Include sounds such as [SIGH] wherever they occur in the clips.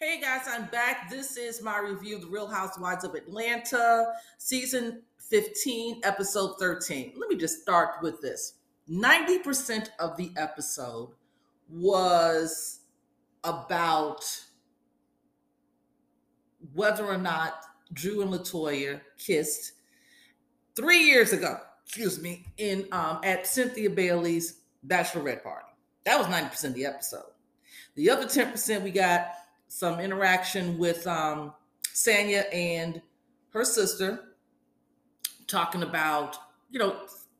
Hey guys, I'm back. This is my review of The Real Housewives of Atlanta, season 15, episode 13. Let me just start with this 90% of the episode was about whether or not Drew and Latoya kissed three years ago, excuse me, in um, at Cynthia Bailey's bachelorette party. That was 90% of the episode. The other 10% we got some interaction with um, Sanya and her sister talking about, you know,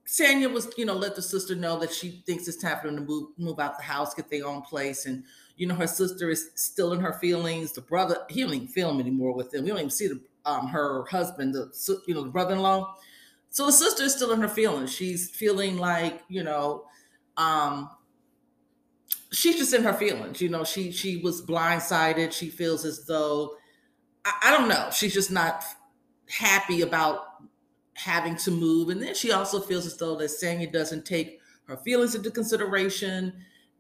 Sanya was, you know, let the sister know that she thinks it's time for them to move move out the house, get their own place. And, you know, her sister is still in her feelings. The brother, he don't even film anymore with them. We don't even see the um her husband, the you know, the brother-in-law. So the sister is still in her feelings. She's feeling like, you know, um, she's just in her feelings. You know, she she was blindsided. She feels as though I, I don't know. She's just not happy about having to move. And then she also feels as though that Sanya doesn't take her feelings into consideration.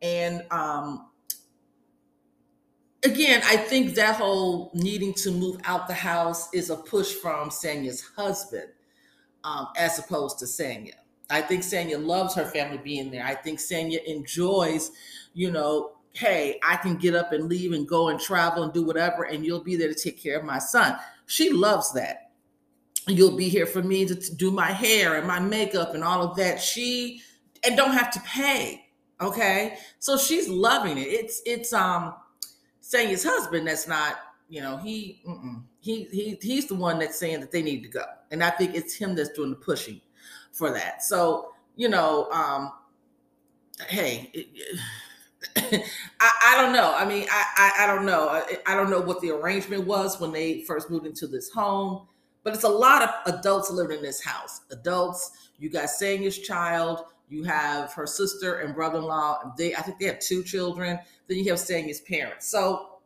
And um again, I think that whole needing to move out the house is a push from Sanya's husband, um, as opposed to Sanya. I think Sanya loves her family being there. I think Sanya enjoys, you know, hey, I can get up and leave and go and travel and do whatever, and you'll be there to take care of my son. She loves that. You'll be here for me to, to do my hair and my makeup and all of that. She and don't have to pay. Okay. So she's loving it. It's it's um Sanya's husband that's not, you know, he he he he's the one that's saying that they need to go. And I think it's him that's doing the pushing for that. So, you know, um, hey, it, [SIGHS] I, I don't know. I mean, I, I, I don't know. I, I don't know what the arrangement was when they first moved into this home, but it's a lot of adults living in this house. Adults, you got Sanya's child, you have her sister and brother-in-law. They, I think they have two children. Then you have Sanya's parents. So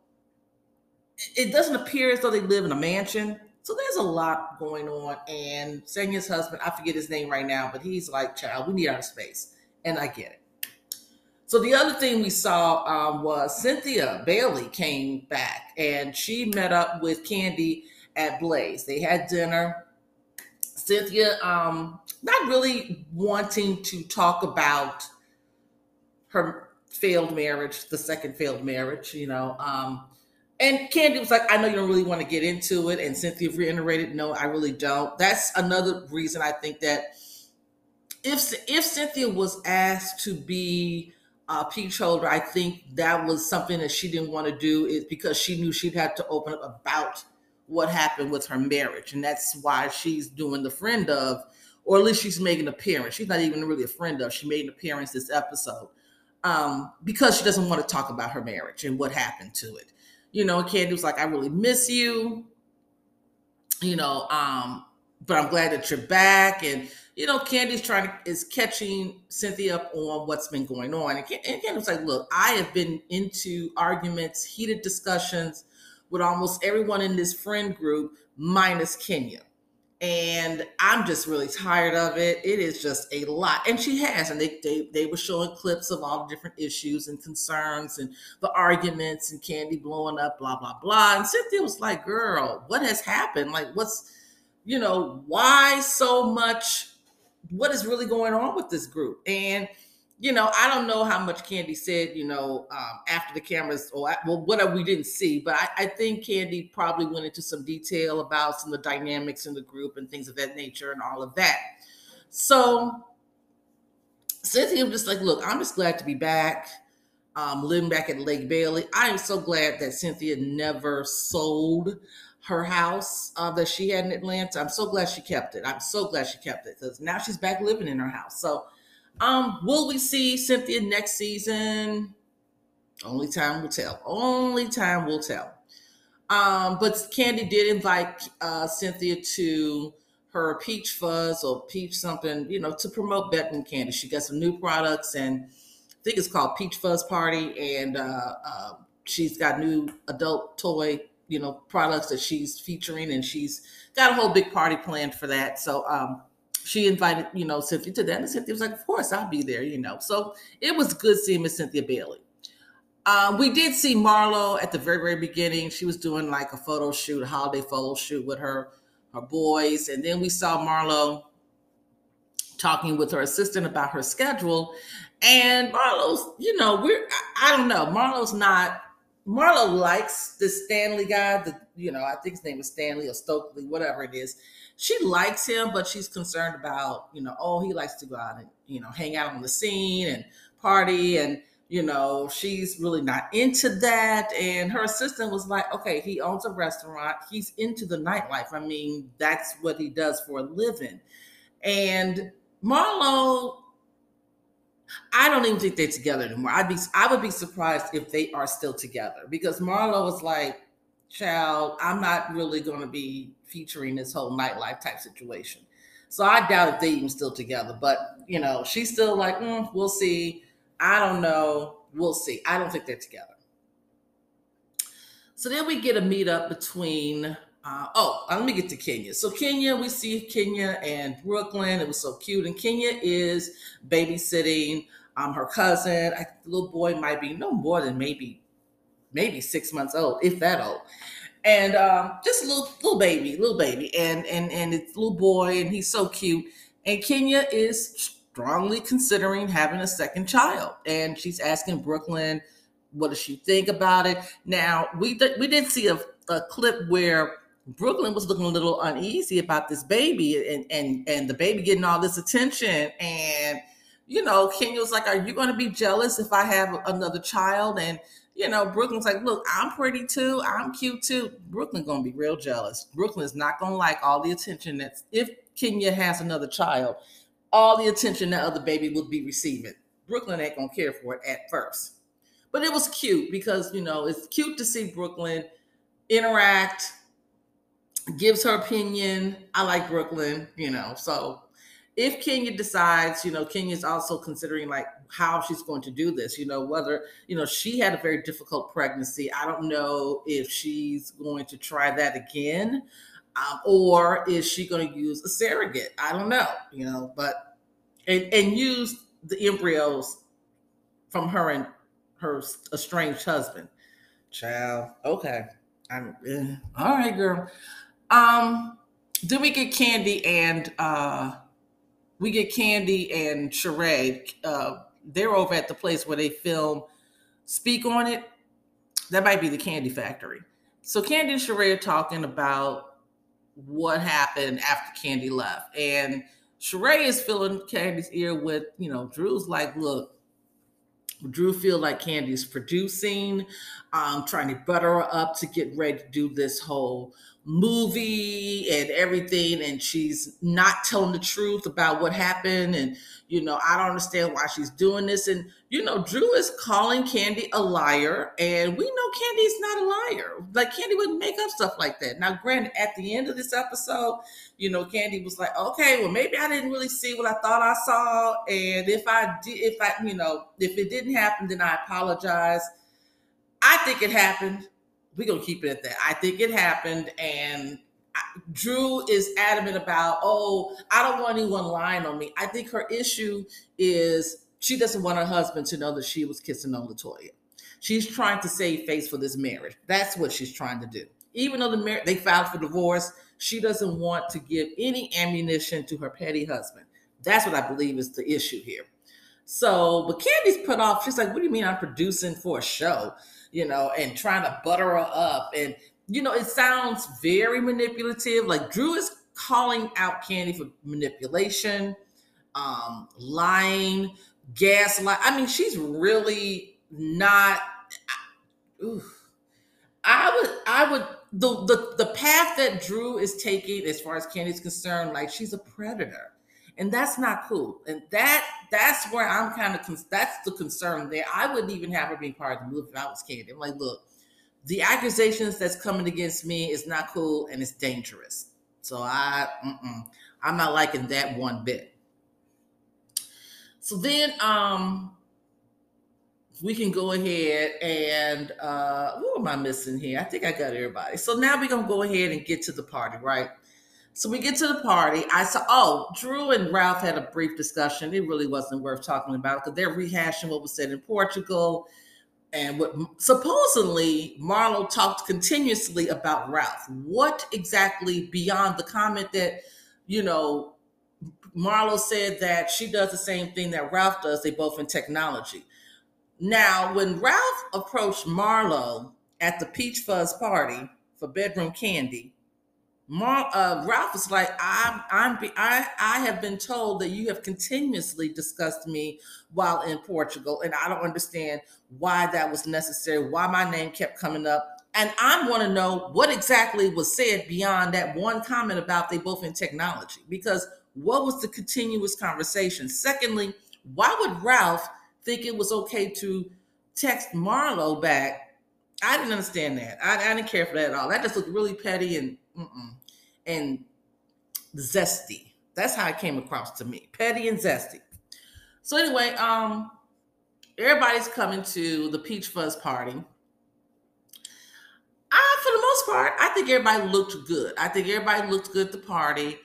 it doesn't appear as though they live in a mansion. So there's a lot going on. And Sanya's husband, I forget his name right now, but he's like, child, we need our space. And I get it. So the other thing we saw um, was Cynthia Bailey came back and she met up with Kandi at Blaze. They had dinner. Cynthia, um, not really wanting to talk about her failed marriage, the second failed marriage, you know. Um, and Kandi was like, I know you don't really want to get into it. And Cynthia reiterated, no, I really don't. That's another reason I think that if if Cynthia was asked to be a peach holder, I think that was something that she didn't want to do is because she knew she'd have to open up about what happened with her marriage. And that's why she's doing the friend of, or at least she's making an appearance. She's not even really a friend of. She made an appearance this episode um, because she doesn't want to talk about her marriage and what happened to it you know, Kandi was like, I really miss you. You know, um, but I'm glad that you're back. And, you know, Kandi's trying to is catching Cynthia up on what's been going on. And, and Kandi like, look, I have been into arguments, heated discussions with almost everyone in this friend group, minus Kenya and I'm just really tired of it. It is just a lot, and she has. And they they they were showing clips of all the different issues and concerns and the arguments and Kandi blowing up, blah blah blah. And Cynthia was like, "Girl, what has happened? Like, what's you know why so much? What is really going on with this group?" And you know, I don't know how much Kandi said, you know, um, after the cameras or well, whatever we didn't see, but I, I, think Kandi probably went into some detail about some of the dynamics in the group and things of that nature and all of that. So Cynthia was just like, look, I'm just glad to be back, um, living back at Lake Bailey. I am so glad that Cynthia never sold her house uh, that she had in Atlanta. I'm so glad she kept it. I'm so glad she kept it because now she's back living in her house. So um, will we see Cynthia next season? Only time will tell. Only time will tell. Um, but Kandi did invite uh, Cynthia to her peach fuzz or peach something, you know, to promote Bedroom Kandi. She got some new products and I think it's called Peach Fuzz Party. And uh, uh, she's got new adult toy, you know, products that she's featuring and she's got a whole big party planned for that. So um, she invited, you know, Cynthia to that. And Cynthia was like, Of course, I'll be there, you know. So it was good seeing Miss Cynthia Bailey. Uh, we did see Marlo at the very, very beginning. She was doing like a photo shoot, a holiday photo shoot with her her boys, and then we saw Marlo talking with her assistant about her schedule. And Marlo's, you know, we're I, I don't know. Marlo's not Marlo likes this Stanley guy, the you know, I think his name is Stanley or Stokely, whatever it is. She likes him, but she's concerned about, you know, oh, he likes to go out and, you know, hang out on the scene and party and you know, she's really not into that. And her assistant was like, okay, he owns a restaurant. He's into the nightlife. I mean, that's what he does for a living. And Marlo, I don't even think they're together anymore. I'd be I would be surprised if they are still together because Marlo was like, child, I'm not really gonna be featuring this whole nightlife type situation. So I doubt if they even still together. But you know, she's still like, mm, we'll see. I don't know. We'll see. I don't think they're together. So then we get a meetup between, uh, oh, let me get to Kenya. So Kenya, we see Kenya and Brooklyn. It was so cute. And Kenya is babysitting um, her cousin. I, the little boy might be no more than maybe, maybe six months old, if that old. And um, just a little little baby, little baby, and and and it's a little boy, and he's so cute. And Kenya is strongly considering having a second child. And she's asking Brooklyn, what does she think about it? Now, we, th- we did see a, a clip where Brooklyn was looking a little uneasy about this baby and, and, and the baby getting all this attention. And, you know, Kenya was like, Are you going to be jealous if I have another child? And, you know, Brooklyn's like, Look, I'm pretty too. I'm cute too. Brooklyn's to be real jealous. Brooklyn's not to like all the attention that's if Kenya has another child all the attention that other baby would be receiving. Brooklyn ain't gonna care for it at first. But it was cute because, you know, it's cute to see Brooklyn interact, gives her opinion. I like Brooklyn, you know. So if Kenya decides, you know, Kenya's also considering like how she's going to do this, you know, whether, you know, she had a very difficult pregnancy. I don't know if she's going to try that again. Um, or is she going to use a surrogate? I don't know, you know, but and, and use the embryos from her and her estranged husband. Child, okay, I'm eh. all right, girl. Um, then we get Kandi and uh, we get Kandi and Sheree. Uh, they're over at the place where they film Speak on It. That might be the Kandi Factory. So Kandi and Sheree are talking about what happened after Kandi left. And Sheree is filling Kandi's ear with, you know, Drew's like, look, Drew feel like Kandi's producing, um, trying to butter her up to get ready to do this whole movie and everything and she's not telling the truth about what happened and you know i don't understand why she's doing this and you know drew is calling Kandi a liar and we know kandi's not a liar. Like Kandi wouldn't make up stuff like that. Now granted at the end of this episode you know Kandi was like okay well maybe i didn't really see what i thought i saw and if i did if i you know if it didn't happen then i apologize. I think it happened we're gonna keep it at that. I think it happened, and Drew is adamant about, oh, I don't want anyone lying on me. I think her issue is she doesn't want her husband to know that she was kissing on Latoya. She's trying to save face for this marriage. That's what she's trying to do. Even though the mar- they filed for divorce, she doesn't want to give any ammunition to her petty husband. That's what I believe is the issue here. So, but Kandi's put off. She's like, "What do you mean I'm producing for a show?" You know, and trying to butter her up. And, you know, it sounds very manipulative. Like Drew is calling out Kandi for manipulation, um, lying, gaslight. I mean, she's really not. I would, I would, the, the the path that Drew is taking, as far as Kandi's concerned, like she's a predator and that's not cool. And that that's where i'm kind of con- that's the concern there. I wouldn't even have her being part of the movie if i was Kandi. i'm like look the accusations that's coming against me is not cool and it's dangerous. So i i'm not liking that one bit. So then um we can go ahead and uh who am i missing here? I think i got everybody. So now we're gonna go ahead and get to the party right so we get to the party. I saw, oh, Drew and Ralph had a brief discussion. It really wasn't worth talking about because they're rehashing what was said in Portugal. and what supposedly Marlo talked continuously about Ralph. What exactly beyond the comment that, you know, Marlo said that she does the same thing that Ralph does, they both in technology. Now, when Ralph approached Marlo at the Peach Fuzz party for Bedroom Kandi, Mar, uh, Ralph is like, I'm, I'm, I, I have been told that you have continuously discussed me while in Portugal, and I don't understand why that was necessary, why my name kept coming up. And I want to know what exactly was said beyond that one comment about they both in technology, because what was the continuous conversation? Secondly, why would Ralph think it was okay to text Marlo back? I didn't understand that. I, I didn't care for that at all. That just looked really petty and and zesty. That's how it came across to me. Petty and zesty. So anyway, um, everybody's coming to the Peach Fuzz party. I, for the most part, I think everybody looked good. I think everybody looked good at the party.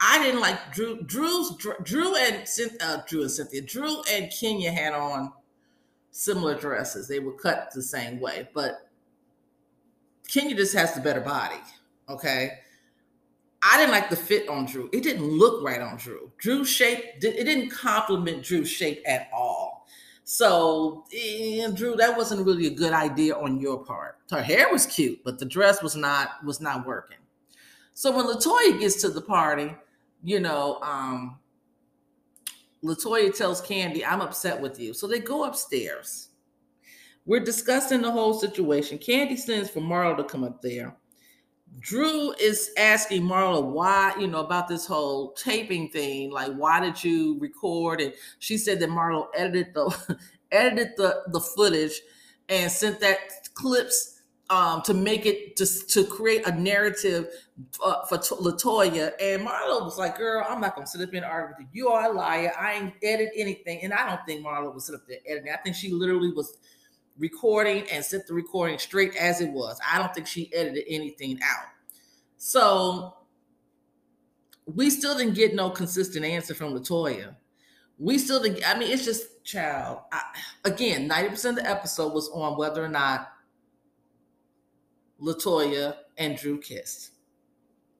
I didn't like Drew. Drew's Drew and uh, Drew and Cynthia. Drew and Kenya had on similar dresses. They were cut the same way, but Kenya just has the better body. Okay. I didn't like the fit on Drew. It didn't look right on Drew. Drew's shape, it didn't complement Drew's shape at all. So, eh, Drew, that wasn't really a good idea on your part. Her hair was cute, but the dress was not was not working. So when Latoya gets to the party, you know, um, Latoya tells Kandi, I'm upset with you. So they go upstairs. We're discussing the whole situation. Kandi sends for Marlo to come up there. Drew is asking Marlo why, you know, about this whole taping thing. Like, why did you record? And she said that Marlo edited the [LAUGHS] edited the the footage and sent that clips um, to make it just to create a narrative uh, for Latoya. And Marlo was like, "Girl, I'm not gonna sit up and argue with you. You are a liar. I ain't edit anything." And I don't think Marlo was sit up there editing. I think she literally was recording and sent the recording straight as it was. I don't think she edited anything out. So we still didn't get no consistent answer from Latoya. We still didn't. I mean, it's just child. I, again, ninety percent of the episode was on whether or not Latoya and Drew kissed.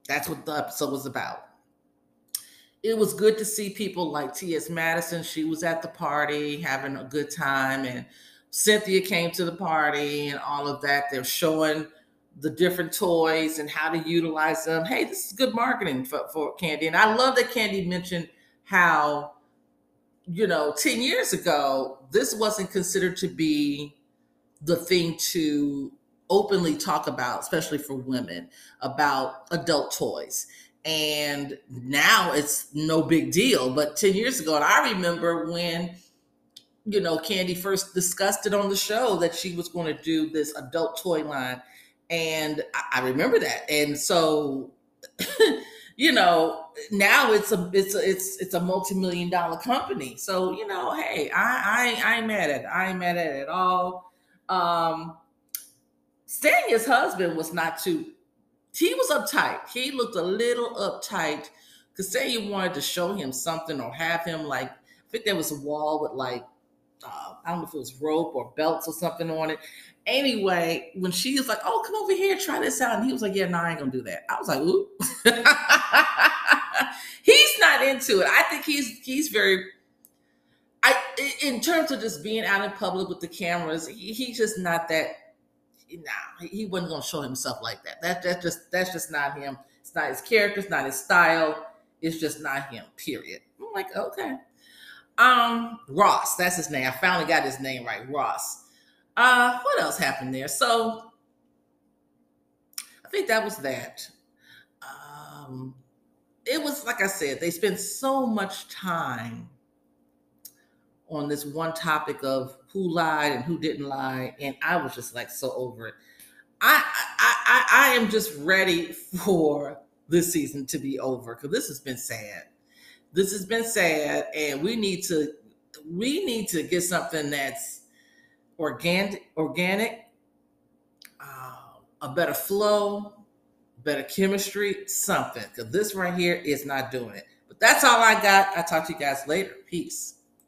That's what the episode was about. It was good to see people like T.S. Madison. She was at the party having a good time, and Cynthia came to the party and all of that. They're showing the different toys and how to utilize them. Hey, this is good marketing for, for Kandi. And I love that Kandi mentioned how, you know, 10 years ago, this wasn't considered to be the thing to openly talk about, especially for women, about adult toys. And now it's no big deal. But 10 years ago, and I remember when you know, Kandi first discussed it on the show that she was going to do this adult toy line. And I, remember that. And so, [LAUGHS] you know, now it's a it's a it's it's a multi-million dollar company. So, you know, hey, I I I ain't mad at it. I ain't mad at it at all. Um Sanya's husband was not too he was uptight. He looked a little uptight because Sanya wanted to show him something or have him like I think there was a wall with like I don't know if it was rope or belts or something on it. Anyway, when she was like, "Oh, come over here, try this out," and he was like, "Yeah, no, I ain't gonna do that." I was like, "Ooh." [LAUGHS] he's not into it. I think he's he's very. I in terms of just being out in public with the cameras, he, he's just not that. Nah, he wasn't gonna show himself like that. That that's just that's just not him. It's not his character. It's not his style. It's just not him. Period. I'm like, okay. Um, Ross, that's his name. I finally got his name right, Ross. Uh, what else happened there? So I think that was that. Um, it was like I said, they spent so much time on this one topic of who lied and who didn't lie, and I was just like so over it. I I I, I am just ready [LAUGHS] for this season to be over because this has been sad this has been sad and we need to we need to get something that's organic organic uh, a better flow better chemistry something because this right here is not doing it. But that's all i got. I'll talk to you guys later. Peace